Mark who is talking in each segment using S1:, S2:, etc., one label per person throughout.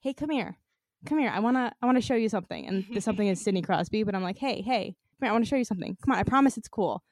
S1: "Hey, come here, come here. I wanna I wanna show you something." And the something is Sidney Crosby, but I'm like, "Hey, hey, come here. I want to show you something. Come on, I promise it's cool."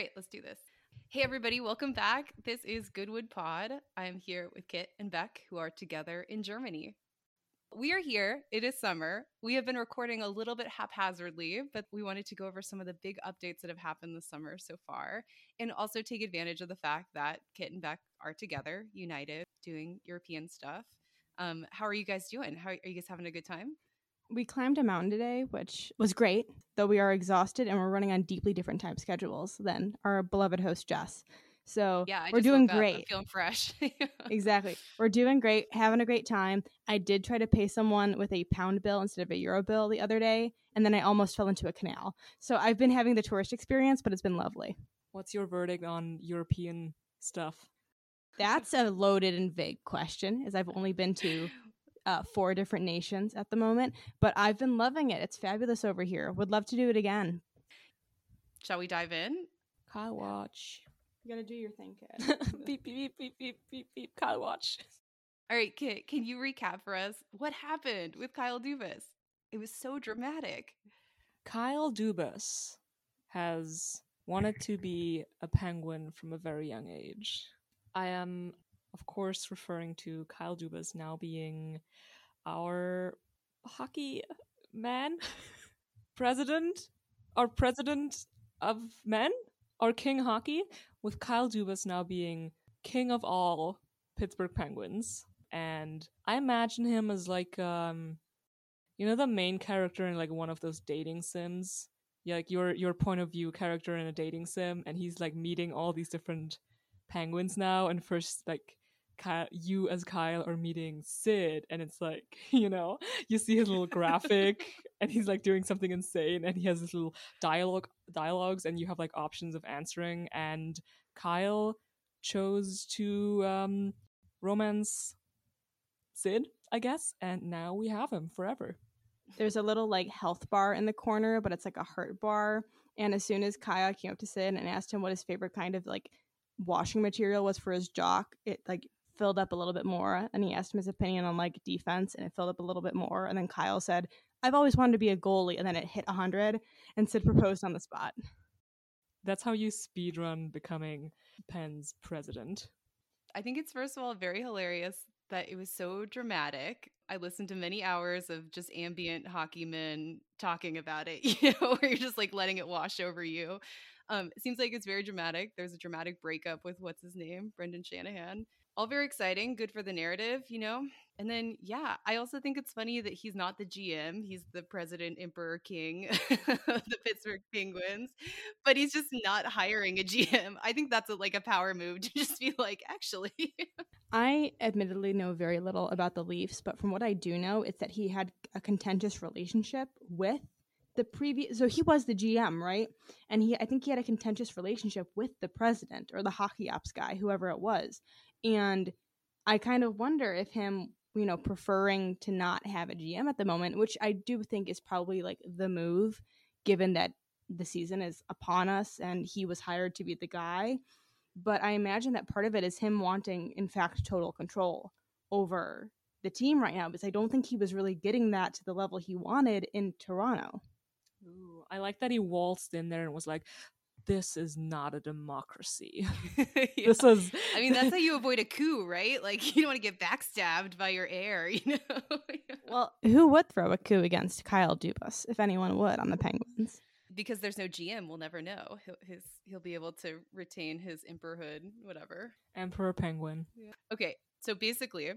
S2: Right, let's do this. Hey, everybody, welcome back. This is Goodwood Pod. I am here with Kit and Bec, who are together in Germany. We are here. It is summer. We have been recording a little bit haphazardly, but we wanted to go over some of the big updates that have happened this summer so far and also take advantage of the fact that Kit and Bec are together, united, doing European stuff. Um, how are you guys doing? How are you guys having a good time?
S1: We climbed a mountain today, which was great, though we are exhausted and we're running on deeply different time schedules than our beloved host Jes. So
S2: Yeah, I
S1: we're
S2: just
S1: doing
S2: woke up. I'm
S1: great.
S2: feeling fresh.
S1: Exactly. We're doing great, having a great time. I did try to pay someone with a pound bill instead of a euro bill the other day, and then I almost fell into a canal. So I've been having the tourist experience, but it's been lovely.
S3: What's your verdict on European stuff?
S1: That's a loaded and vague question, as I've only been to uh, four different nations at the moment, but I've been loving it. It's fabulous over here. Would love to do it again.
S2: Shall we dive in?
S3: Kyle Watch.
S1: You gotta do your thing, kid.
S3: beep, beep, beep, beep, beep, beep, beep. Kyle Watch.
S2: All right, Kit, can you recap for us what happened with Kyle Dubas? It was so dramatic.
S3: Kyle Dubas has wanted to be a penguin from a very young age. I am, of course, referring to Kyle Dubas now being our hockey man, president, our president of men, our king hockey, with Kyle Dubas now being king of all Pittsburgh Penguins. And I imagine him as like, um, you know, the main character in like one of those dating sims. Yeah, like your your point of view character in a dating sim, and he's like meeting all these different penguins now. And first, like, Ky- you as Kyle are meeting Sid, and it's like, you know, you see his little graphic, and he's like doing something insane, and he has this little dialogue dialogues, and you have like options of answering. And Kyle chose to um, romance Sid, I guess, and now we have him forever.
S1: There's a little like health bar in the corner, but it's like a heart bar. And as soon as Kyle came up to Sid and asked him what his favorite kind of like washing material was for his jock, it like filled up a little bit more. And he asked him his opinion on like defense, and it filled up a little bit more. And then Kyle said, "I've always wanted to be a goalie," and then it hit hundred, and Sid proposed on the spot.
S3: That's how you speedrun becoming Penn's president.
S2: I think it's first of all very hilarious that it was so dramatic. I listened to many hours of just ambient hockey men talking about it, you know, where you're just like letting it wash over you. Um, it seems like it's very dramatic. There's a dramatic breakup with what's his name, Brendan Shanahan. All very exciting, good for the narrative, you know? And then, yeah, I also think it's funny that he's not the GM. He's the president, emperor, king of the Pittsburgh Penguins, but he's just not hiring a GM. I think that's a, like a power move to just be like, actually.
S1: I admittedly know very little about the Leafs, but from what I do know, it's that he had a contentious relationship with the previous. So he was the GM, right? And he, I think he had a contentious relationship with the president or the hockey ops guy, whoever it was. And I kind of wonder if him, you know, preferring to not have a GM at the moment, which I do think is probably like the move, given that the season is upon us and he was hired to be the guy but I imagine that part of it is him wanting, in fact, total control over the team right now because I don't think he was really getting that to the level he wanted in Toronto.
S3: Ooh, I like that he waltzed in there and was like, "This is not a democracy.
S2: Yeah.
S3: this is."
S2: I mean, that's how you avoid a coup, right? Like, you don't want to get backstabbed by your heir, you know?
S1: Well, who would throw a coup against Kyle Dubas, if anyone would, on the Penguins?
S2: because there's no GM, we'll never know. He'll, his, he'll be able to retain his emperorhood, whatever.
S3: Emperor Penguin.
S2: Okay, so basically,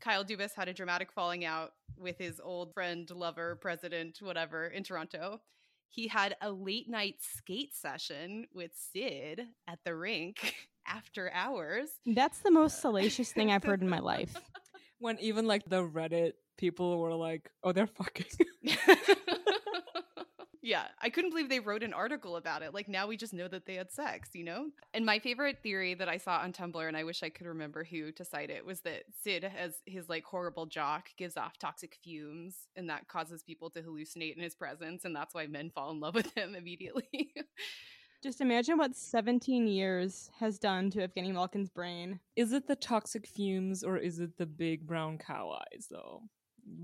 S2: Kyle Dubas had a dramatic falling out with his old friend, lover, president, whatever, in Toronto. He had a late night skate session with Sid at the rink after hours.
S1: That's the most uh, salacious thing I've heard in my life.
S3: When even like the Reddit people were like, "Oh, they're fucking."
S2: yeah, I couldn't believe they wrote an article about it. Like now we just know that they had sex, you know? And my favorite theory that I saw on Tumblr, and I wish I could remember who to cite it, was that Sid, as his like horrible jock, gives off toxic fumes, and that causes people to hallucinate in his presence, and that's why men fall in love with him immediately.
S1: Just imagine what 17 years has done to Evgeny Malkin's brain.
S3: Is it the toxic fumes or is it the big brown cow eyes, though?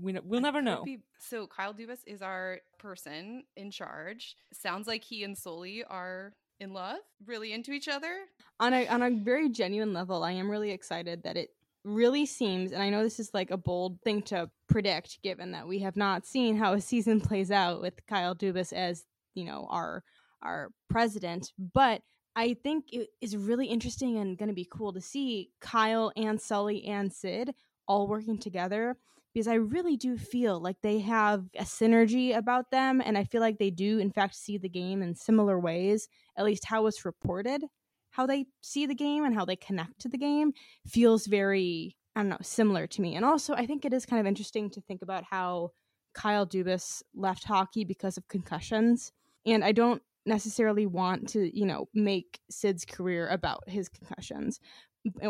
S3: We, we'll never know.
S2: be- so Kyle Dubas is our person in charge. Sounds like he and Sully are in love, really into each other.
S1: On a on a very genuine level, I am really excited that it really seems and I know this is like a bold thing to predict given that we have not seen how a season plays out with Kyle Dubas as, you know, our our president, but I think it is really interesting and going to be cool to see Kyle and Sully and Sid all working together because I really do feel like they have a synergy about them. And I feel like they do, in fact, see the game in similar ways, at least how it's reported. How they see the game and how they connect to the game feels very, I don't know, similar to me. And also, I think it is kind of interesting to think about how Kyle Dubas left hockey because of concussions. And I don't necessarily want to, you know, make Sid's career about his concussions.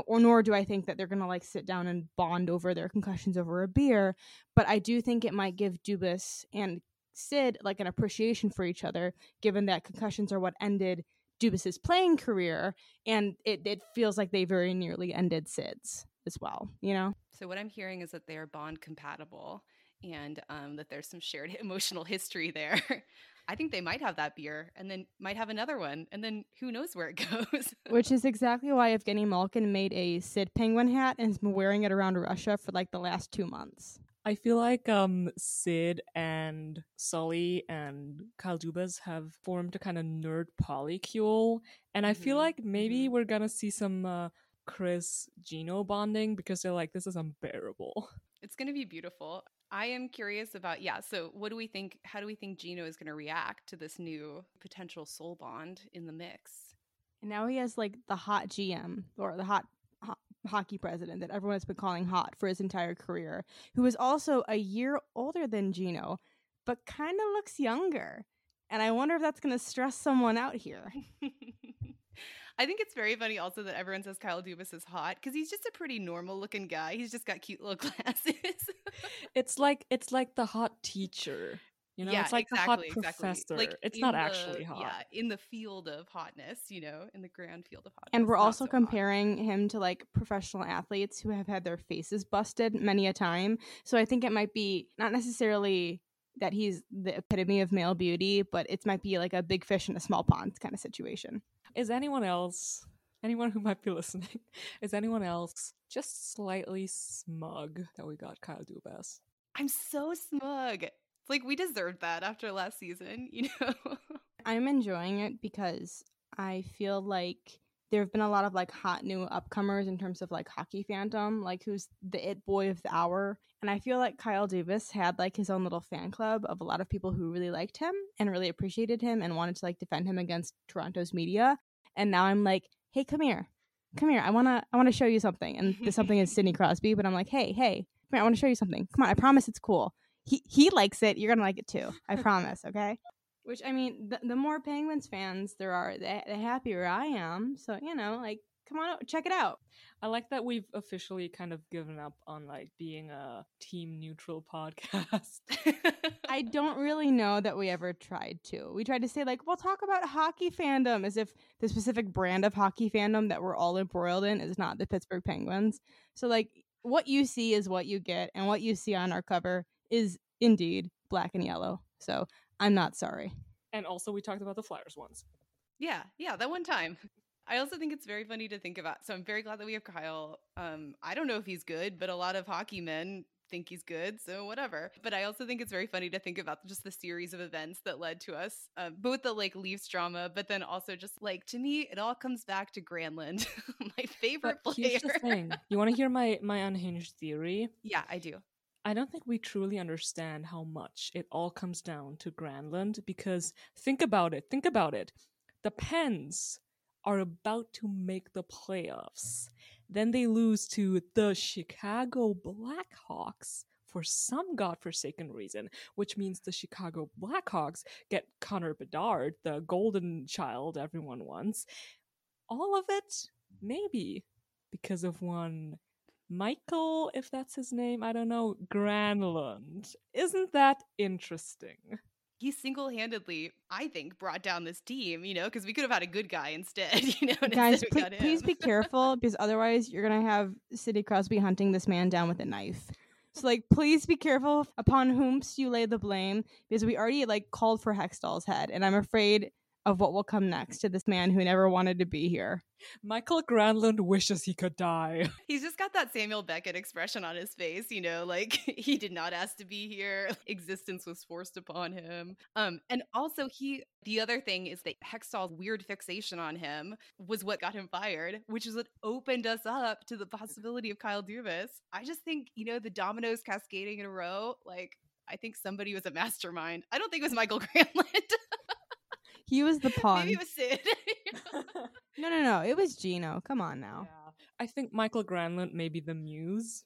S1: Or nor do I think that they're gonna like sit down and bond over their concussions over a beer. But I do think it might give Dubas and Sid like an appreciation for each other, given that concussions are what ended Dubas's playing career, and it, it feels like they very nearly ended Sid's as well, you know?
S2: So what I'm hearing is that they are bond compatible and um, that there's some shared emotional history there. I think they might have that beer and then might have another one and then who knows where it goes.
S1: Which is exactly why Evgeny Malkin made a Sid penguin hat and has been wearing it around Russia for like the last two months.
S3: I feel like um Sid and Sully and Kyle Dubas have formed a kind of nerd polycule, and I feel
S2: Mhm,
S3: like maybe
S2: mhm.
S3: we're gonna see some uh, Chris Gino bonding because they're like, this is unbearable.
S2: it's going to be beautiful. I am curious about yeah, so what do we think how do we think Gino is going to react to this new potential soul bond in the mix?
S1: And now he has like the hot GM or the hot ho- hockey president that everyone has been calling hot for his entire career, who is also a year older than Gino, but kind of looks younger. And I wonder if that's going to stress someone out here.
S2: I think it's very funny also that everyone says Kyle Dubas is hot because he's just a pretty normal looking guy. He's just got cute little glasses.
S3: It's like it's like the hot teacher, you know.
S2: yeah,
S3: it's like
S2: exactly,
S3: the hot
S2: exactly.
S3: professor.
S2: Like
S3: it's not
S2: the-
S3: actually hot.
S2: Yeah, in the field of hotness, you know, in the grand field of hotness.
S1: And we're also
S2: so hot.
S1: comparing him to like professional athletes who have had their faces busted many a time. So I think it might be not necessarily that he's the epitome of male beauty, but it might be like a big fish in a small pond kind of situation.
S3: Is anyone else, anyone who might be listening, is anyone else just slightly smug that we got Kyle Dubas?
S2: I'm so smug. It's like we deserved that after last season, you know.
S1: I'm enjoying it because I feel like there have been a lot of like hot new upcomers in terms of like hockey fandom, like who's the it boy of the hour. And I feel like Kyle Dubas had like his own little fan club of a lot of people who really liked him and really appreciated him and wanted to like defend him against Toronto's media. And now I'm like, hey, come here. Come here. I wanna I wanna show you something. And the something is Sidney Crosby, but I'm like, hey, hey, come here, I wanna show you something. Come on, I promise it's cool. He he likes it. You're gonna like it too. I promise, okay? Which I mean, the, the more Penguins fans there are, the, the happier I am. So you know, like, come on, out, check it out.
S3: I like that we've officially kind of given up on like being a team neutral podcast.
S1: I don't really know that we ever tried to. We tried to say like, we'll talk about hockey fandom, as if the specific brand of hockey fandom that we're all embroiled in is not the Pittsburgh Penguins. So like, what you see is what you get, and what you see on our cover is indeed black and yellow. So I'm not sorry.
S3: and also, we talked about the Flyers once.
S2: Yeah, yeah, that one time. I also think it's very funny to think about. So I'm very glad that we have Kyle. Um, I don't know if he's good, but a lot of hockey men think he's good, so whatever. But I also think it's very funny to think about just the series of events that led to us, uh, both the like Leafs drama, but then also just like to me, it all comes back to Granlund, my favorite
S3: But
S2: player.
S3: here's the thing: you want to hear my my unhinged theory?
S2: yeah, I do.
S3: I don't think we truly understand how much it all comes down to Granlund because think about it, think about it. The Pens are about to make the playoffs. Then they lose to the Chicago Blackhawks for some godforsaken reason, which means the Chicago Blackhawks get Connor Bedard, the golden child everyone wants. All of it, maybe, because of one Michael, if that's his name, I don't know, Granlund. Isn't that interesting?
S2: he single-handedly i think brought down this team you know because we could have had a good guy instead you know
S1: Guys, pl- please be careful because otherwise you're gonna have Sidney Crosby hunting this man down with a knife. So like, please be careful upon whom you lay the blame because we already like called for Hextall's head, and I'm afraid of what will come next to this man who never wanted to be here.
S3: Michael Granlund wishes he could die.
S2: He's just got that Samuel Beckett expression on his face, you know, like he did not ask to be here. Existence was forced upon him. Um, and also he the other thing is that Hextall's weird fixation on him was what got him fired, which is what opened us up to the possibility of Kyle Dubas. I just think, you know, the dominoes cascading in a row, like I think somebody was a mastermind. I don't think it was Michael Granlund.
S1: He was the pawn.
S2: Maybe it was Sid.
S1: no, no, no. It was Gino. Come on now.
S3: Yeah. I think Michael Granlund may be the muse.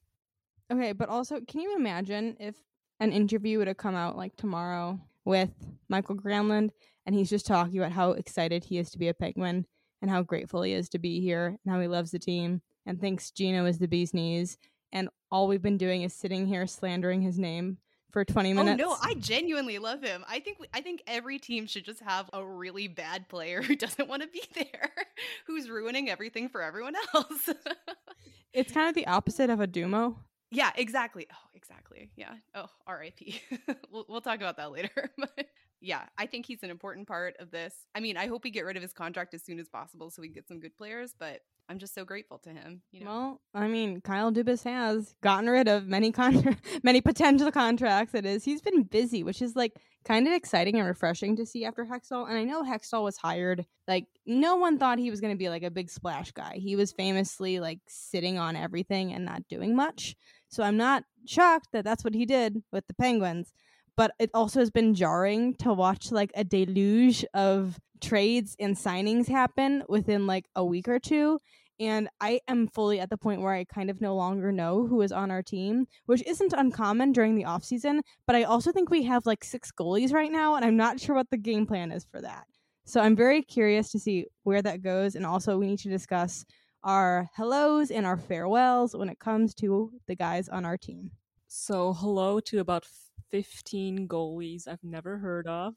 S1: Okay, but also, can you imagine if an interview would have come out like tomorrow with Michael Granlund and he's just talking about how excited he is to be a Penguin and how grateful he is to be here and how he loves the team and thinks Gino is the bee's knees and all we've been doing is sitting here slandering his name for 20 minutes.
S2: Oh no, I genuinely love him. I think I think every team should just have a really bad player who doesn't want to be there, who's ruining everything for everyone else.
S1: it's kind of the opposite of a Dumo.
S2: Yeah, exactly. Oh, exactly. Yeah. Oh, R.I.P. we'll we'll talk about that later. but yeah, I think he's an important part of this. I mean, I hope we get rid of his contract as soon as possible so we can get some good players, but I'm just so grateful to him. You know?
S1: Well, I mean, Kyle Dubas has gotten rid of many con- many potential contracts. It is he's been busy, which is like kind of exciting and refreshing to see after Hextall. And I know Hextall was hired like no one thought he was going to be like a big splash guy. He was famously like sitting on everything and not doing much. So I'm not shocked that that's what he did with the Penguins but it also has been jarring to watch like a deluge of trades and signings happen within like a week or two and I am fully at the point where I kind of no longer know who is on our team, which isn't uncommon during the off season. But I also think we have like six goalies right now, and I'm not sure what the game plan is for that. So I'm very curious to see where that goes, and also we need to discuss our hellos and our farewells when it comes to the guys on our team.
S3: So hello to about 15 goalies I've never heard of.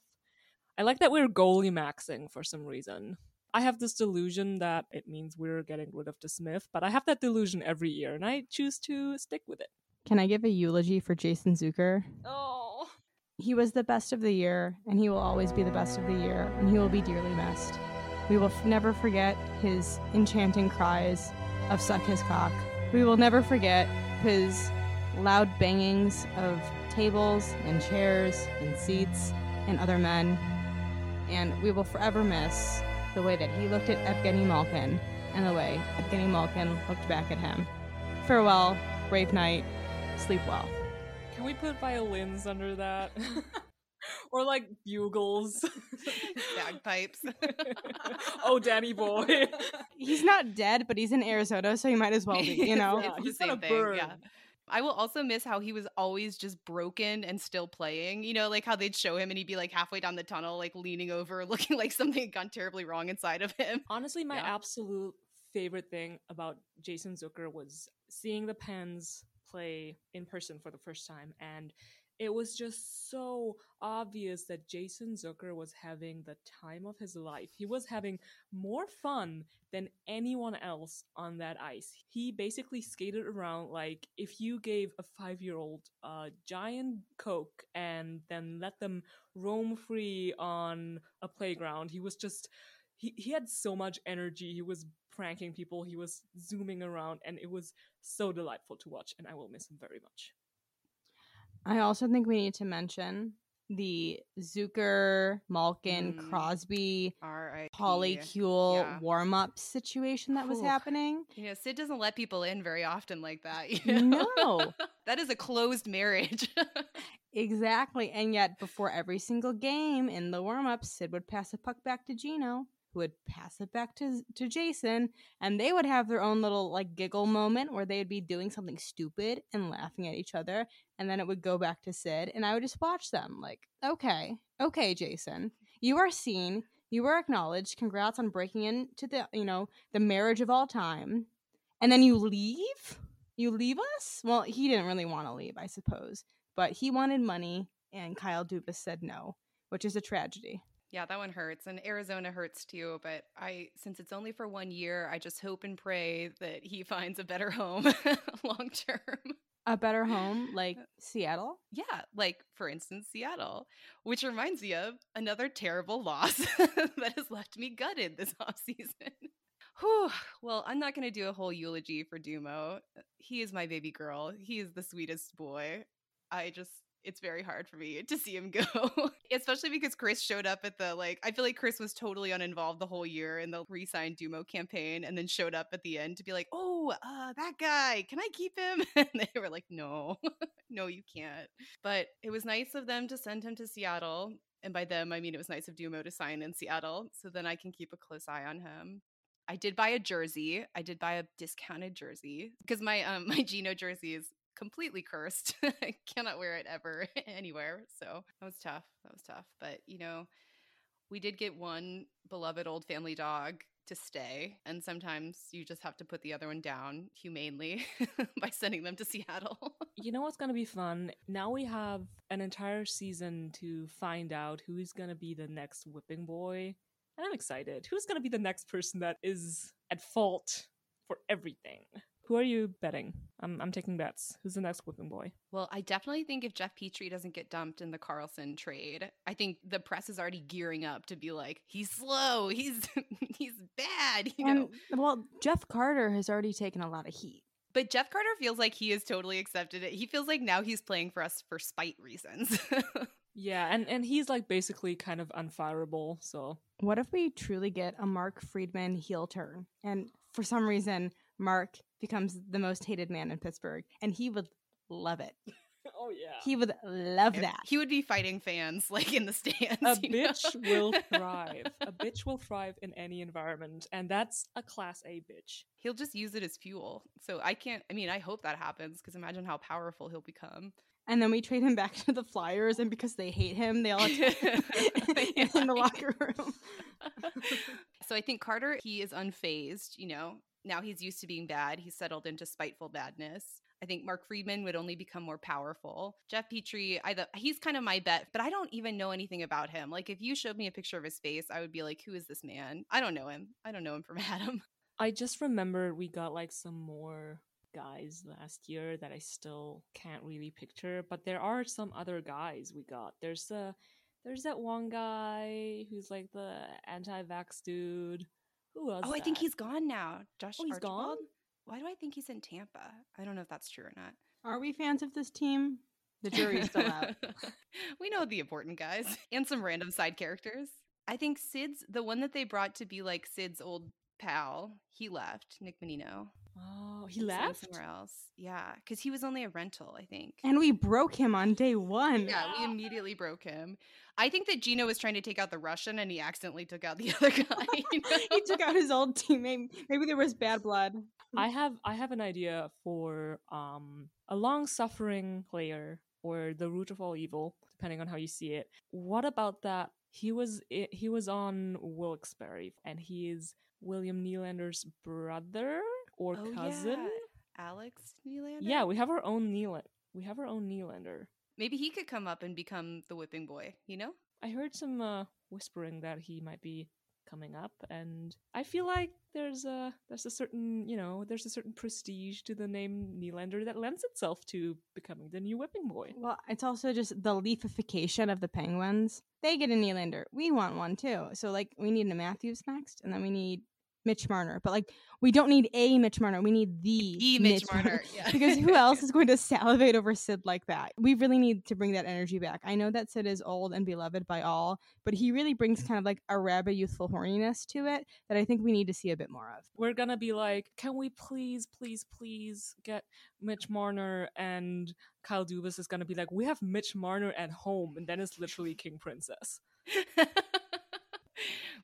S3: I like that we're goalie maxing for some reason. I have this delusion that it means we're getting rid of the Smith, but I have that delusion every year and I choose to stick with it.
S1: Can I give a eulogy for Jason Zucker?
S3: Oh.
S1: He was the best of the year, and he will always be the best of the year, and he will be dearly missed. We will f- never forget his enchanting cries of suck his cock. We will never forget his loud bangings of tables and chairs and seats and other men. And we will forever miss the way that he looked at Evgeny Malkin and the way Evgeny Malkin looked back at him. Farewell, brave knight. Sleep well.
S3: Can we put violins under that? or like bugles,
S2: bagpipes.
S3: oh, Danny boy.
S1: He's not dead, but he's in Arizona, so he might as well be. You know,
S3: yeah, he's
S2: the
S3: not
S2: same
S3: a
S2: thing.
S3: bird.
S2: Yeah. I will also miss how he was always just broken and still playing. You know, like how they'd show him and he'd be like halfway down the tunnel, like leaning over, looking like something had gone terribly wrong inside of him.
S3: Honestly, my
S2: Yeah.
S3: absolute favorite thing about Jason Zucker was seeing the Pens play in person for the first time. And it was just so obvious that Jason Zucker was having the time of his life. He was having more fun than anyone else on that ice. He basically skated around like if you gave a five year old a giant Coke and then let them roam free on a playground. He was just he, he had so much energy. He was pranking people. He was zooming around, and it was so delightful to watch. And I will miss him very much.
S1: I also think we need to mention the Zucker, Malkin,
S2: Mm.
S1: Crosby,
S2: R.I.P.
S1: polycule
S2: Yeah.
S1: warm up situation that was happening.
S2: You know, Sid doesn't let people in very often like that. You know?
S1: No.
S2: that is a closed marriage.
S1: Exactly. And yet, before every single game in the warm up, Sid would pass a puck back to Gino, who would pass it back to, to Jason, and they would have their own little like giggle moment where they'd be doing something stupid and laughing at each other. And then it would go back to Sid, and I would just watch them like, okay, okay, Jason, you are seen. You are acknowledged. Congrats on breaking into the, you know, the marriage of all time. And then you leave? You leave us? Well, he didn't really want to leave, I suppose but he wanted money and Kyle Dubas said no, which is a tragedy.
S2: Yeah, that one hurts. And Arizona hurts too. But I, since it's only for one year, I just hope and pray that he finds a better home long term.
S1: A better home like uh, Seattle.
S2: Yeah, like for instance, Seattle, which reminds me of another terrible loss that has left me gutted this offseason. Whew. Well, I'm not going to do a whole eulogy for Dumo. He is my baby girl. He is the sweetest boy. I just, it's very hard for me to see him go, especially because Chris showed up at the like. I feel like Chris was totally uninvolved the whole year in the re-signed Dumo campaign, and then showed up at the end to be like, "Oh, uh, that guy, can I keep him?" And they were like, "No, no, you can't." But it was nice of them to send him to Seattle, and by them I mean it was nice of Dumo to sign in Seattle, so then I can keep a close eye on him. I did buy a jersey. I did buy a discounted jersey because my um my Gino jersey is completely cursed. I cannot wear it ever anywhere. So that was tough. That was tough. But you know, we did get one beloved old family dog to stay, and sometimes you just have to put the other one down humanely by sending them to Seattle.
S3: You know what's gonna be fun? Now we have an entire season to find out who is gonna be the next whipping boy. And I'm excited. Who's gonna be the next person that is at fault for everything? Who are you betting? I'm, I'm taking bets. Who's the next whipping boy?
S2: Well, I definitely think if Jeff Petry doesn't get dumped in the Karlsson trade, I think the press is already gearing up to be like, he's slow, he's he's bad, you know.
S1: Well, Jeff Carter has already taken a lot of heat.
S2: But Jeff Carter feels like he has totally accepted it. He feels like now he's playing for us for spite reasons.
S3: Yeah, and, and he's like basically kind of unfireable, so
S1: What if we truly get a Mark Friedman heel turn? And for some reason, Mark becomes the most hated man in Pittsburgh, and he would love it.
S3: Oh yeah.
S1: He would love that.
S2: he would be fighting fans like in the stands.
S3: a
S2: you know?
S3: bitch will thrive. A bitch will thrive in any environment, and that's a class A bitch.
S2: He'll just use it as fuel. So I can't. I mean, I hope that happens because imagine how powerful he'll become.
S1: And then we trade him back to the Flyers, and because they hate him, they all attack him in the locker room.
S2: so I think Carter, he is unfazed. You know, now he's used to being bad. He's settled into spiteful badness. I think Mark Friedman would only become more powerful. Jeff Petry, I th- he's kind of my bet, but I don't even know anything about him. Like, if you showed me a picture of his face, I would be like, "Who is this man?" I don't know him. I don't know him from Adam.
S3: I just remember we got like some more guys last year that I still can't really picture, but there are some other guys we got. There's a there's that one guy who's like the anti-vax dude. Who was
S2: Oh, I think he's gone now. Josh
S3: Oh, he's
S2: Archibald?
S3: gone?
S2: Why do I think he's in Tampa? I don't know if that's true or not.
S1: Are we fans of this team? The jury's still out.
S2: we know the important guys and some random side characters. I think Sid's the one that they brought to be like Sid's old pal. He left, Nick Bonino.
S3: Oh, he left.
S2: somewhere else. Yeah, because he was only a rental, I think.
S1: And we broke him on day one.
S2: yeah, we immediately broke him. I think that Gino was trying to take out the Russian and he accidentally took out the other guy. you know?
S1: he took out his old teammate. Maybe there was bad blood.
S3: I have I have an idea for um a long-suffering player or the root of all evil, depending on how you see it. What about that? He was i- he was on Wilkes-Barre, and he is William Nylander's brother or
S2: Oh,
S3: cousin.
S2: yeah. Alex Nylander?
S3: Yeah, we have our own Nylander. We have our own Nylander.
S2: Maybe he could come up and become the whipping boy, you know?
S3: I heard some uh, whispering that he might be coming up, and I feel like there's a there's a certain you know there's a certain prestige to the name Nylander that lends itself to becoming the new whipping boy.
S1: Well, it's also just the leafification of the Penguins. They get a Nylander. We want one too. So, like, we need a Matthews next, and then we need Mitch Marner, but like we don't need a Mitch Marner. We need the,
S2: The Mitch Marner, yeah.
S1: because who else is going to salivate over Sid like that? We really need to bring that energy back. I know that Sid is old and beloved by all, but he really brings kind of like a rabid youthful horniness to it that I think we need to see a bit more of.
S3: We're gonna be like, can we please, please, please get Mitch Marner? And Kyle Dubas is gonna be like, we have Mitch Marner at home, and then it's literally King Princess.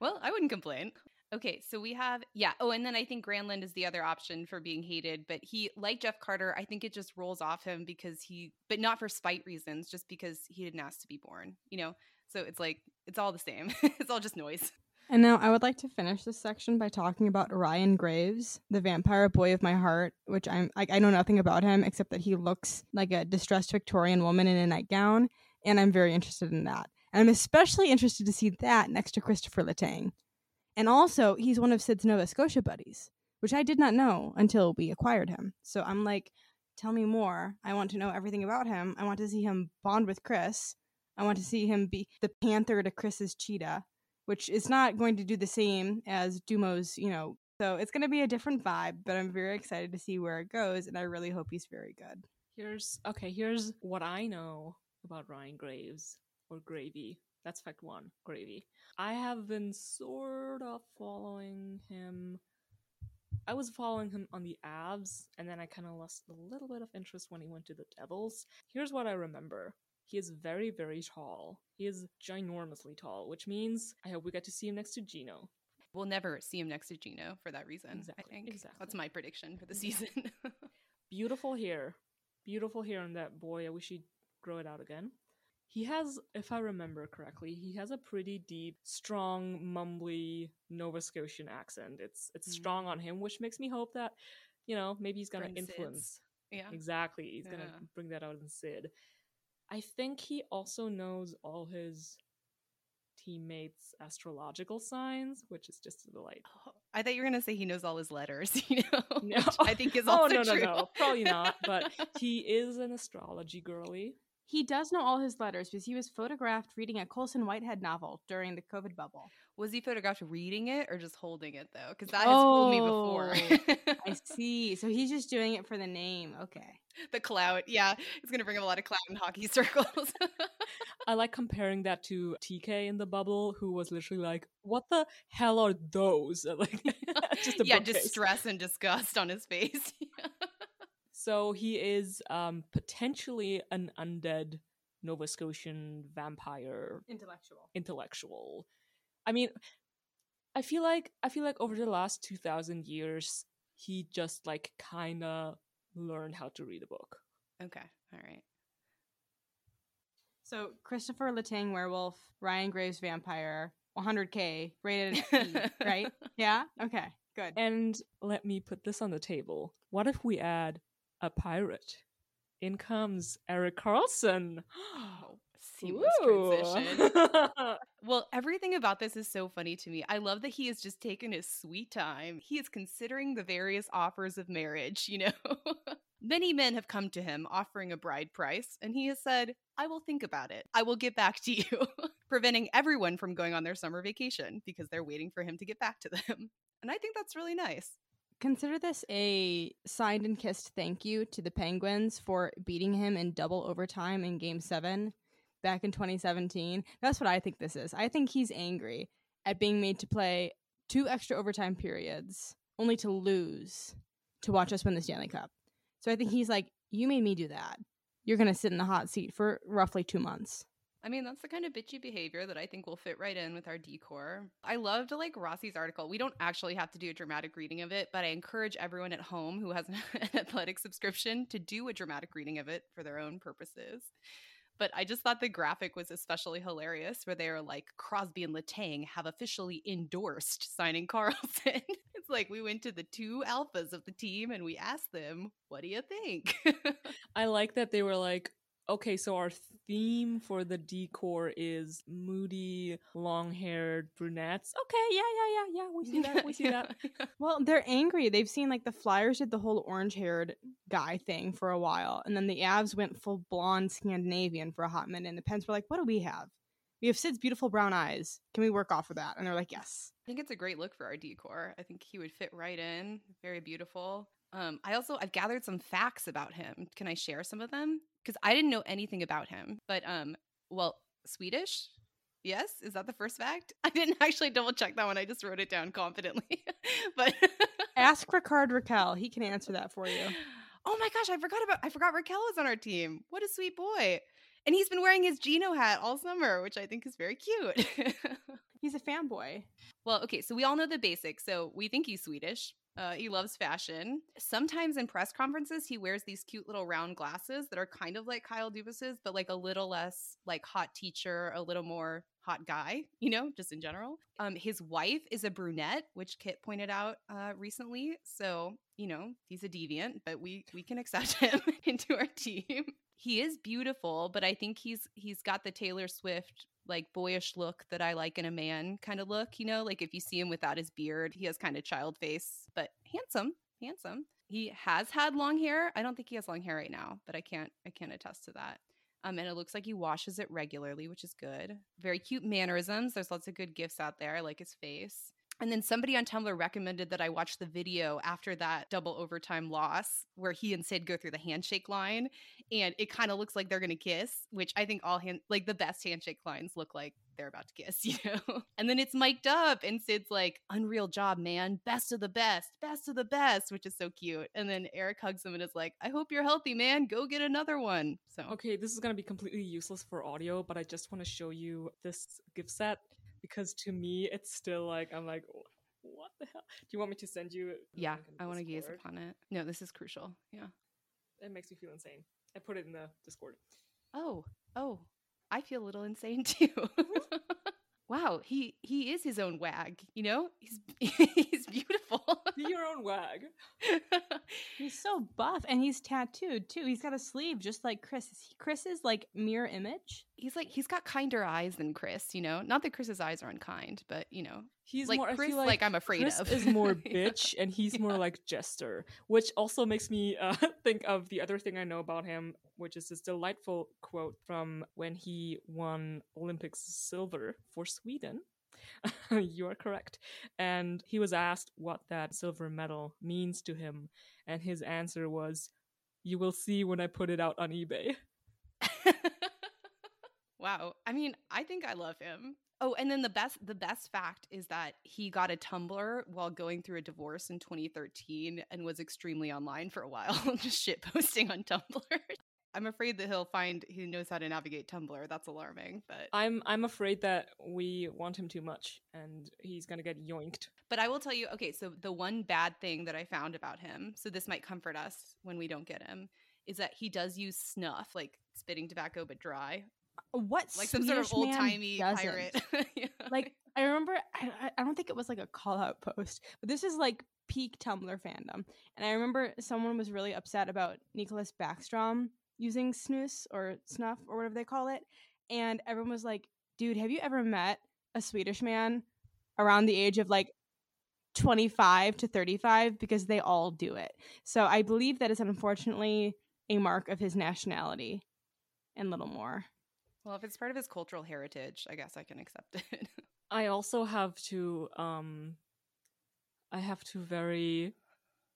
S2: well, I wouldn't complain. Okay, so we have yeah. Oh, and then I think Granlund is the other option for being hated, but he like Jeff Carter, I think it just rolls off him because he but not for spite reasons, just because he didn't ask to be born, you know? So it's like it's all the same. it's all just noise.
S1: And now I would like to finish this section by talking about Ryan Graves, the vampire boy of my heart, which I'm like I know nothing about him except that he looks like a distressed Victorian woman in a nightgown, and I'm very interested in that. And I'm especially interested to see that next to Christopher Letang. And also, he's one of Sid's Nova Scotia buddies, which I did not know until we acquired him. So I'm like, tell me more. I want to know everything about him. I want to see him bond with Chris. I want to see him be the panther to Chris's cheetah, which is not going to do the same as Dumo's, you know. So it's going to be a different vibe, but I'm very excited to see where it goes, and I really hope he's very good.
S3: Here's okay. Here's what I know about Ryan Graves or Gravy. That's fact one, Gravy. I have been sort of following him. I was following him on the Avs, and then I kind of lost a little bit of interest when he went to the Devils. Here's what I remember. He is very, very tall. He is ginormously tall, which means I hope we get to see him next to Gino.
S2: We'll never see him next to Gino for that reason.
S3: Exactly,
S2: I think
S3: exactly.
S2: that's my prediction for the season.
S3: Beautiful hair. Beautiful hair on that boy. I wish he'd grow it out again. He has, if I remember correctly, he has a pretty deep, strong, mumbly Nova Scotian accent. It's it's
S2: Mm.
S3: strong on him, which makes me hope that, you know, maybe he's gonna
S2: Bring Sid's.
S3: influence.
S2: yeah.
S3: Exactly, he's gonna bring that out in Sid. I think he also knows all his teammates' astrological signs, which is just a delight.
S2: Oh, I thought you were gonna say he knows all his letters. You know,
S3: No.
S2: I think is
S3: oh
S2: also
S3: no, no,
S2: true.
S3: no, probably not. But he is an astrology girly.
S1: He does know all his letters because he was photographed reading a Colson Whitehead novel during the COVID bubble.
S2: was he photographed reading it or just holding it though? Because that has fooled me before.
S1: Oh, I see. So he's just doing it for the name. Okay.
S2: the clout, yeah, it's gonna bring up a lot of clout in hockey circles.
S3: I like comparing that to TK in the bubble, who was literally like, "What the hell are those?" Like, just a
S2: yeah,
S3: bookcase.
S2: distress and disgust on his face.
S3: So he is um, potentially an undead Nova Scotian vampire
S1: Intellectual.
S3: intellectual. I mean, I feel like I feel like over the last two thousand years, he just like kind of learned how to read a book.
S2: okay, all right.
S1: So Christopher Letang werewolf, Ryan Graves vampire, 100k rated E, right? Yeah. Okay. Good.
S3: And let me put this on the table. What if we add a pirate? In comes Erik Karlsson.
S2: Oh, seamless
S3: Ooh.
S2: transition. Well, everything about this is so funny to me. I love that he has just taken his sweet time. He is considering the various offers of marriage, you know? Many men have come to him offering a bride price, and he has said, I will think about it. I will get back to you, preventing everyone from going on their summer vacation because they're waiting for him to get back to them. And I think that's really nice.
S1: Consider this a signed and kissed thank you to the Penguins for beating him in double overtime in game seven back in 2017. That's what I think this is. I think he's angry at being made to play two extra overtime periods only to lose to watch us win the Stanley Cup. So I think he's like, You made me do that. You're going to sit in the hot seat for roughly two months.
S2: I mean, that's the kind of bitchy behavior that I think will fit right in with our decor. I loved like Rossi's article. We don't actually have to do a dramatic reading of it, but I encourage everyone at home who has an athletic subscription to do a dramatic reading of it for their own purposes. But I just thought the graphic was especially hilarious where they are like Crosby and Letang have officially endorsed signing Karlsson. it's like we went to the two alphas of the team and we asked them, "What do you think?"
S3: I like that they were like, okay, so our theme for the decor is moody, long haired brunettes. Okay, yeah, yeah, yeah, yeah, we see that, we see that.
S1: Well, they're angry. They've seen like the Flyers did the whole orange haired guy thing for a while, and then the Avs went full blonde Scandinavian for a hot minute, and the Pens were like, "What do we have? We have Sid's beautiful brown eyes. Can we work off of that? And they're like, yes.
S2: I think it's a great look for our decor. I think he would fit right in. Very beautiful. Um, I also I've gathered some facts about him. Can I share some of them? Because I didn't know anything about him. But um, well, Swedish. Yes, is that the first fact? I didn't actually double check that one. I just wrote it down confidently. but
S1: Ask Rickard Rakell. He can answer that for you.
S2: oh my gosh, I forgot about I forgot Raquel was on our team. What a sweet boy. And he's been wearing his Gino hat all summer, which I think is very cute.
S1: He's a fanboy.
S2: well, okay, so we all know the basics. So we think he's Swedish. Uh, he loves fashion. Sometimes in press conferences, he wears these cute little round glasses that are kind of like Kyle Dubas's, but like a little less like hot teacher, a little more hot guy, you know, just in general. Um, his wife is a brunette, which Kit pointed out uh, recently. So you know, he's a deviant, but we we can accept him into our team. He is beautiful, but I think he's he's got the Taylor Swift like boyish look that I like in a man kind of look, you know, like if you see him without his beard, he has kind of child face, but handsome, handsome. He has had long hair. I don't think he has long hair right now, but I can't I can't attest to that. Um, and it looks like he washes it regularly, which is good. Very cute mannerisms. There's lots of good gifts out there. I like his face. And then somebody on Tumblr recommended that I watch the video after that double overtime loss where he and Sid go through the handshake line and it kind of looks like they're to kiss, which I think all hand like the best handshake lines look like they're about to kiss, you know. and then it's mic'd up and Sid's like, "Unreal job, man. Best of the best. Best of the best," which is so cute. And then Erik hugs him and is like, "I hope you're healthy, man. Go get another one." So
S3: Okay, this is gonna be completely useless for audio, but I just want to show you this gift set because to me it's still like I'm like, "Wh- what the hell? Do you want me to send you?
S2: yeah, I want to gaze upon it. No, this is crucial. Yeah.
S3: It makes me feel insane. I put it in the Discord.
S2: Oh, oh, I feel a little insane too. Mm-hmm. wow, he he is his own wag. You know, he's he's beautiful.
S3: Be your own wag.
S1: He's so buff and he's tattooed too. He's got a sleeve just like Chris. Is Chris's like mirror image?
S2: he's like he's got kinder eyes than Chris. You know, not that Chris's eyes are unkind, but you know,
S3: He's
S2: like
S3: more.
S2: Chris, like,
S3: like,
S2: I'm afraid
S3: Chris
S2: of.
S3: is more
S2: Yeah.
S3: bitch, and he's more like jester, which also makes me uh, think of the other thing I know about him, which is this delightful quote from when he won Olympics silver for Sweden. you are correct. And he was asked what that silver medal means to him, and his answer was, "You will see when I put it out on eBay."
S2: wow. I mean, I think I love him. Oh, and then the best the best fact is that he got a Tumblr while going through a divorce in 2013 and was extremely online for a while, just shit posting on Tumblr. I'm afraid that he'll find he knows how to navigate Tumblr. That's alarming, but
S3: I'm I'm afraid that we want him too much, and he's gonna get yoinked.
S2: but I will tell you, okay, so the one bad thing that I found about him, so this might comfort us when we don't get him, is that he does use snuff, like spitting tobacco but dry,
S1: What
S2: like some sort of old timey pirate. Yeah.
S1: Like I remember, I, I- I don't think it was like a call out post, but this is like peak Tumblr fandom. And I remember someone was really upset about Nicholas Backstrom using snus or snuff or whatever they call it, and everyone was like, "Dude, have you ever met a Swedish man around the age of like 25 to 35 because they all do it." So I believe that is unfortunately a mark of his nationality and little more.
S2: Well, if it's part of his cultural heritage, I guess I can accept it.
S3: I also have to um I have to very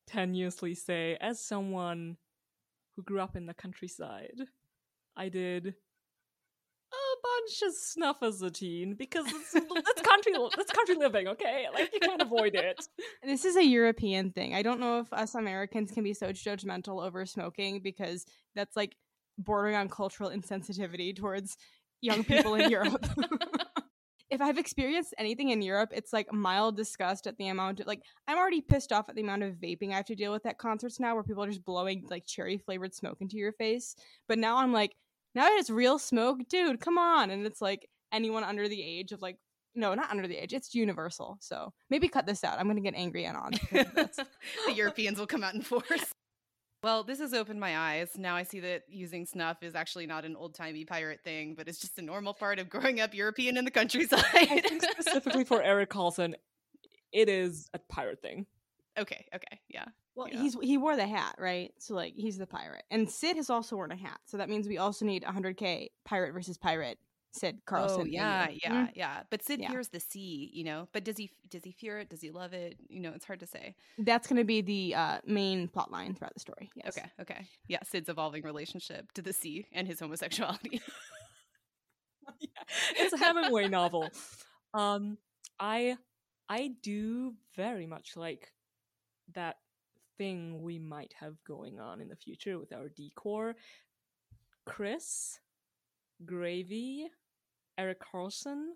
S3: tenuously say as someone who grew up in the countryside, I did a bunch of snuff as a teen because it's, it's country it's country living, okay? Like you can't avoid it.
S1: This is a European thing. I don't know if us Americans can be so judgmental over smoking because that's like bordering on cultural insensitivity towards young people in Europe. If I've experienced anything in Europe, it's like mild disgust at the amount of like I'm already pissed off at the amount of vaping I have to deal with at concerts now where people are just blowing like cherry flavored smoke into your face. But now I'm like, now it's real smoke, dude, come on. And it's like anyone under the age of like no, not under the age. It's universal. So maybe cut this out. I'm gonna get angry and on.
S2: the Europeans will come out in force. Well, this has opened my eyes. Now I see that using snuff is actually not an old timey pirate thing, but it's just a normal part of growing up European in the countryside.
S3: I think specifically for Erik Karlsson, it is a pirate thing.
S2: okay, okay, yeah.
S1: well,
S2: Yeah.
S1: he's he wore the hat, right? So like he's the pirate, and Sid has also worn a hat. So that means we also need 100k pirate versus pirate Sid Karlsson.
S2: Oh
S1: thing.
S2: yeah,
S1: Mhm.
S2: yeah, yeah. But Sid
S1: Yeah.
S2: fears the sea, you know. But does he does he fear it? Does he love it? You know, it's hard to say.
S1: That's going to be the uh, main plot line throughout the story. Yes.
S2: Okay, okay. Yeah, Sid's evolving relationship to the sea and his homosexuality.
S3: yeah, it's a Hemingway novel. Um, I I do very much like that thing we might have going on in the future with our decor. Chris, Gravy, Erik Karlsson.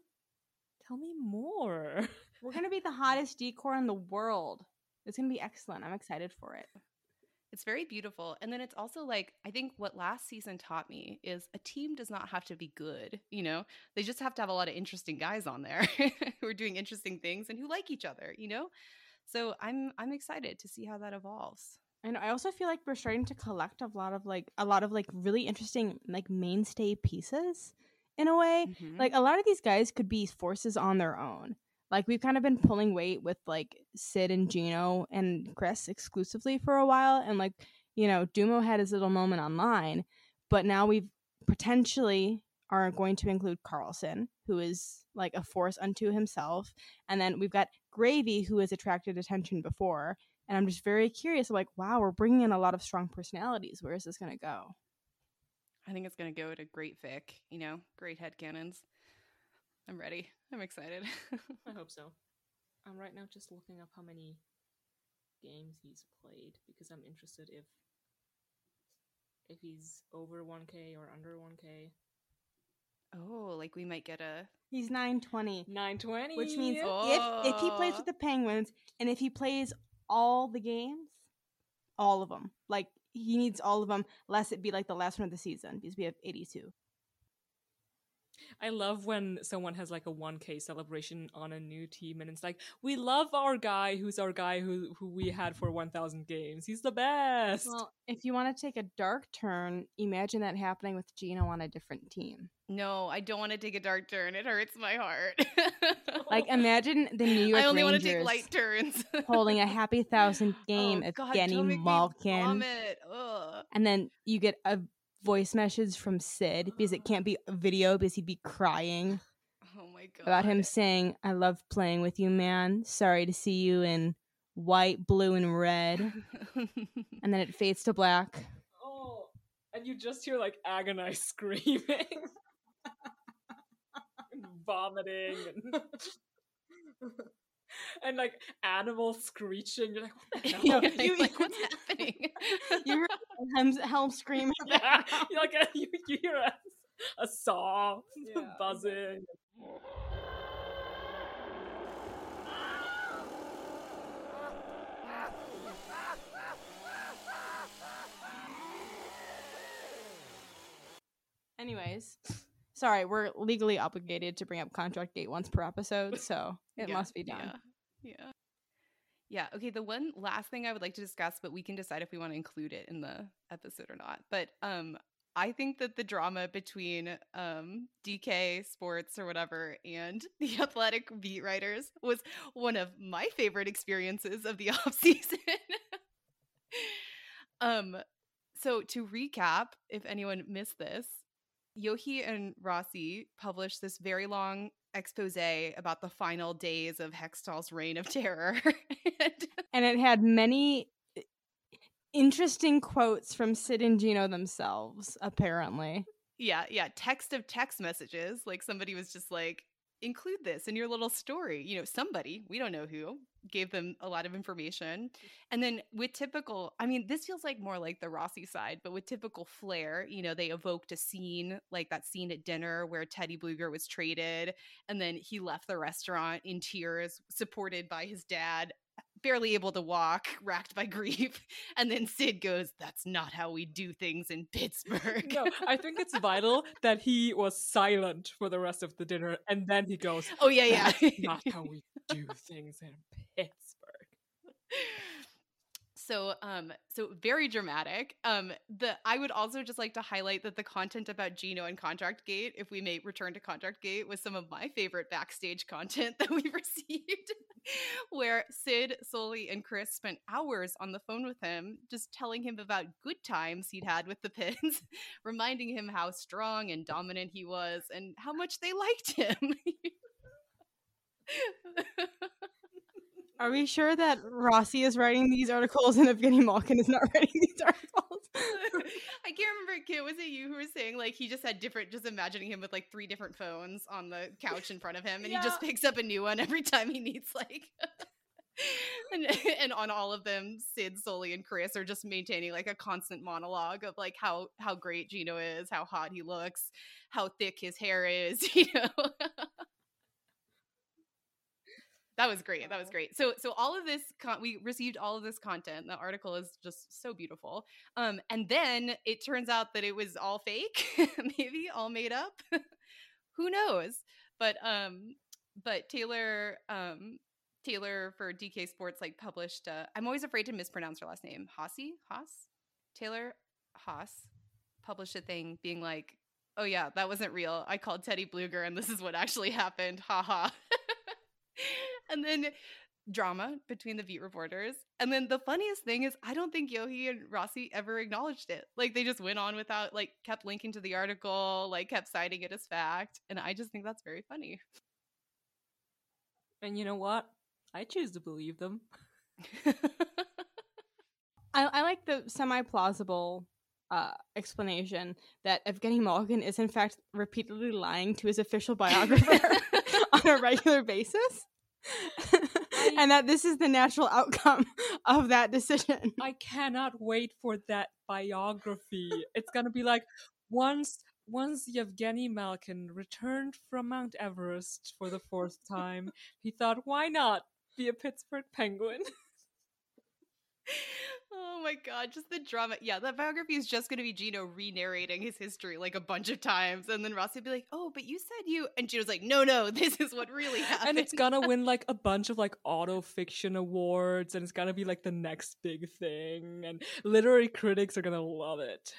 S3: Tell me more.
S1: We're going to be the hottest decor in the world. It's going to be excellent. I'm excited for it.
S2: It's very beautiful. And then it's also like, I think what last season taught me is a team does not have to be good. You know, they just have to have a lot of interesting guys on there who are doing interesting things and who like each other, you know? So I'm I'm excited to see how that evolves.
S1: And I also feel like we're starting to collect a lot of like a lot of like really interesting like mainstay pieces in a way.
S2: Mhm.
S1: Like a lot of these guys could be forces on their own. Like we've kind of been pulling weight with like Sid and Gino and Chris exclusively for a while and like, you know, Dumo had his little moment online, but now we've potentially are going to include Karlsson, who is like a force unto himself. And then we've got Gravy, who has attracted attention before. And I'm just very curious, like, wow, we're bringing in a lot of strong personalities. Where is this going to go?
S2: I think it's going to go to great Vic, you know, great head cannons. I'm ready. I'm excited.
S3: I hope so. I'm right now just looking up how many games he's played because I'm interested if if he's over 1k or under 1k.
S2: oh, like we might get a
S1: He's 920,
S3: 920.
S1: which means if, if he plays
S2: Oh.
S1: with the Penguins and if he plays all the games, all of them, like he needs all of them, lest it be like the last one of the season because we have 82.
S3: I love when someone has like a 1k celebration on a new team and it's like, we love our guy who's our guy who who we had for 1000 games. He's the best.
S1: Well, if you want to take a dark turn, imagine that happening with Gino on a different team.
S2: No, I don't want to take a dark turn. It hurts my heart.
S1: Like imagine the New York
S2: I only want to take light turns.
S1: holding a happy thousand oh game
S2: oh,
S1: of
S2: God,
S1: Danny
S2: don't make me
S1: Malkin. and then you get a voice message from Sid because it can't be a video because he'd be crying
S2: Oh my god.
S1: about him saying, "I love playing with you, man. Sorry to see you in white, blue, and red." and then it fades to black.
S3: oh, and you just hear like agonized screaming. and vomiting and and like animals screeching. You're like, what the hell?
S2: Yeah,
S1: you-
S2: you're like, what's happening?
S1: You heard Helm, Helm scream.
S3: yeah, you like a, you, you hear a, a saw
S1: Yeah,
S3: buzzing.
S1: Anyways, sorry, we're legally obligated to bring up contract gate once per episode, so it
S2: Yeah,
S1: must be done.
S2: Yeah. Yeah. Yeah. Okay. The one last thing I would like to discuss, but we can decide if we want to include it in the episode or not. But um, I think that the drama between um, DK Sports or whatever and the athletic beat writers was one of my favorite experiences of the off season. um, so to recap, if anyone missed this, Yohe and Rossi published this very long expose about the final days of Hextall's reign of terror. and
S1: And it had many interesting quotes from Sid and Gino themselves, apparently.
S2: yeah, yeah, text of text messages. Like somebody was just like, include this in your little story. You know, somebody, we don't know who, gave them a lot of information. Mm. And then with typical, I mean, this feels like more like the Rossi side, but with typical flair, you know, they evoked a scene like that scene at dinner where Teddy Blueger was traded and then he left the restaurant in tears, supported by his dad. Barely able to walk, racked by grief. And then Sid goes, That's not how we do things in Pittsburgh.
S3: No, I think it's vital that he was silent for the rest of the dinner, and then he goes,
S2: Oh yeah, yeah.
S3: "That's not how we do things in Pittsburgh."
S2: So um so very dramatic. Um the I would also just like to highlight that the content about Gino and Contract Gate, if we may return to Contract Gate, was some of my favorite backstage content that we've received. where Sid, Sully, and Chris spent hours on the phone with him, just telling him about good times he'd had with the Pens, reminding him how strong and dominant he was and how much they liked him.
S1: Are we sure that Rossi is writing these articles and Evgeny Malkin is not writing these articles?
S2: I can't remember, Kit, was it you who were saying like he just had different, just imagining him with like three different phones on the couch in front of him and yeah. he just picks up a new one every time he needs like. and, and on all of them, Sid, Sully, and Chris are just maintaining like a constant monologue of like how how great Gino is, how hot he looks, how thick his hair is, you know that was great that was great. So so all of this con- we received all of this content the article is just so beautiful um and then it turns out that it was all fake maybe all made up who knows? But um but taylor um taylor for dk sports like published uh, i'm always afraid to mispronounce her last name Hossie haas taylor haas published a thing being like oh yeah that wasn't real. I called teddy blueger and this is what actually happened haha and then drama between the beat reporters. And then the funniest thing is I don't think Yohe and Rossi ever acknowledged it. Like they just went on without like kept linking to the article, like kept citing it as fact. And I just think that's very funny.
S3: And you know what? I choose to believe them.
S1: I, I like the semi plausible uh, explanation that Evgeny Malkin is in fact repeatedly lying to his official biographer on a regular basis. And that this is the natural outcome of that decision.
S3: I cannot wait for that biography. It's gonna be like once once Yevgeny Malkin returned from Mount Everest for the fourth time, he thought, why not be a Pittsburgh Penguin?
S2: Oh my god, just the drama. Yeah, that biography is just going to be Gino re-narrating his history like a bunch of times, and then Rossi would be like, "Oh, but you said you," and Gino's like, "No, no, this is what really happened."
S3: And it's gonna win like a bunch of like auto fiction awards, and it's gonna be like the next big thing, and literary critics are gonna love it.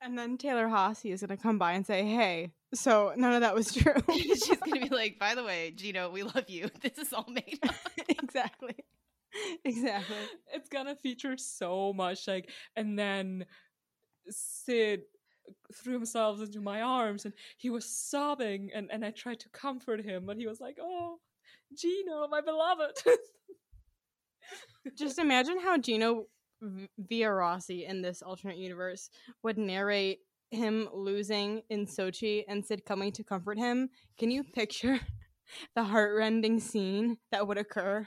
S1: And then Taylor Haase is gonna come by and say, "Hey, so none of that was true."
S2: She's gonna be like, "By the way, Gino, we love you. This is all made up."
S1: exactly. exactly.
S3: It's gonna feature so much like and then Sid threw himself into my arms and he was sobbing and, and I tried to comfort him but he was like, Oh, Gino, my beloved.
S1: Just imagine how Gino via Rossi in this alternate universe would narrate him losing in Sochi and Sid coming to comfort him. Can you picture the heartrending scene that would occur?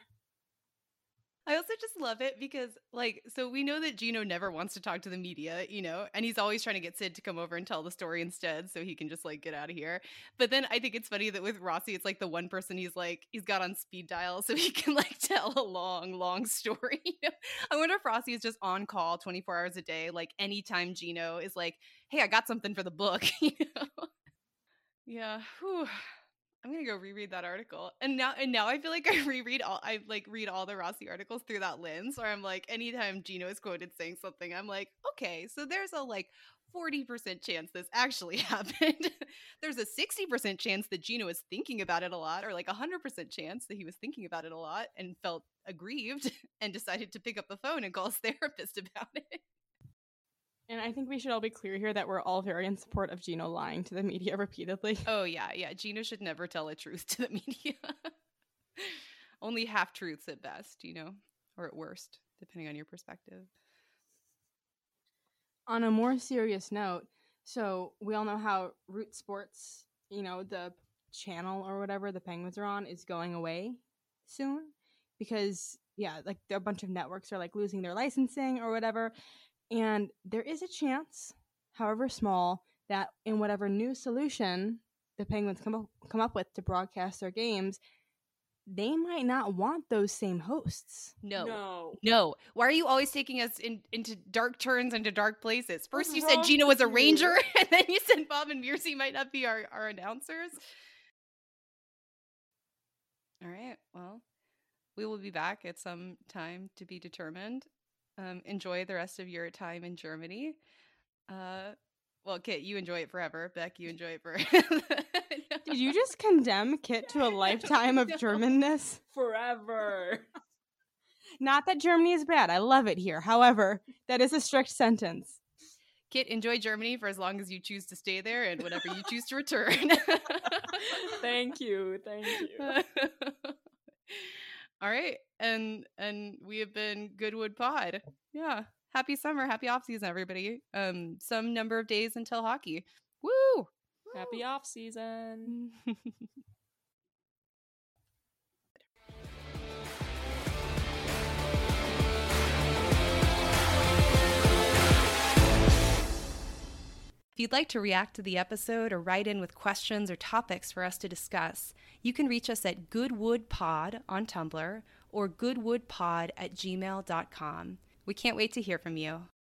S2: I also just love it because, like, so we know that Gino never wants to talk to the media, you know, and he's always trying to get Sid to come over and tell the story instead so he can just, like, get out of here. But then I think it's funny that with Rossi, it's like the one person he's like, he's got on speed dial so he can, like, tell a long, long story. I wonder if Rossi is just on call 24 hours a day, like, anytime Gino is like, hey, I got something for the book, you know? Yeah. Whew. I'm gonna go reread that article. And now and now I feel like I reread all I like read all the Rossi articles through that lens where I'm like, anytime Gino is quoted saying something, I'm like, okay, so there's a like 40% chance this actually happened. there's a 60% chance that Gino was thinking about it a lot, or like a 100% chance that he was thinking about it a lot and felt aggrieved and decided to pick up the phone and call his therapist about it.
S1: And I think we should all be clear here that we're all very in support of Gino lying to the media repeatedly.
S2: Oh, yeah, yeah. Gino should never tell a truth to the media. Only half truths at best, you know, or at worst, depending on your perspective.
S1: On a more serious note, so we all know how Root Sports, you know, the channel or whatever the Penguins are on, is going away soon because, yeah, like a bunch of networks are like losing their licensing or whatever. And there is a chance, however small, that in whatever new solution the Penguins come up, come up with to broadcast their games, they might not want those same hosts.
S2: No. No. No. Why are you always taking us in, into dark turns, into dark places? First you said Gina was a ranger, and then you said Bob and Mearsy might not be our, our announcers. All right. Well, we will be back at some time to be determined. Um, enjoy the rest of your time in Germany. Uh, well, Kit, you enjoy it forever. Bec, you enjoy it for.
S1: Did you just condemn Kit to a lifetime of Germanness?
S3: Forever.
S1: Not that Germany is bad. I love it here. However, that is a strict sentence.
S2: Kit, enjoy Germany for as long as you choose to stay there and whenever you choose to return.
S3: thank you. Thank you.
S2: All right. And and we have been Goodwood Pod. Yeah. Happy summer, happy off season, everybody. Um, some number of days until hockey. Woo!
S3: Happy off season.
S2: If you'd like to react to the episode or write in with questions or topics for us to discuss, you can reach us at goodwoodpod on Tumblr or goodwoodpod at gmail.com. We can't wait to hear from you.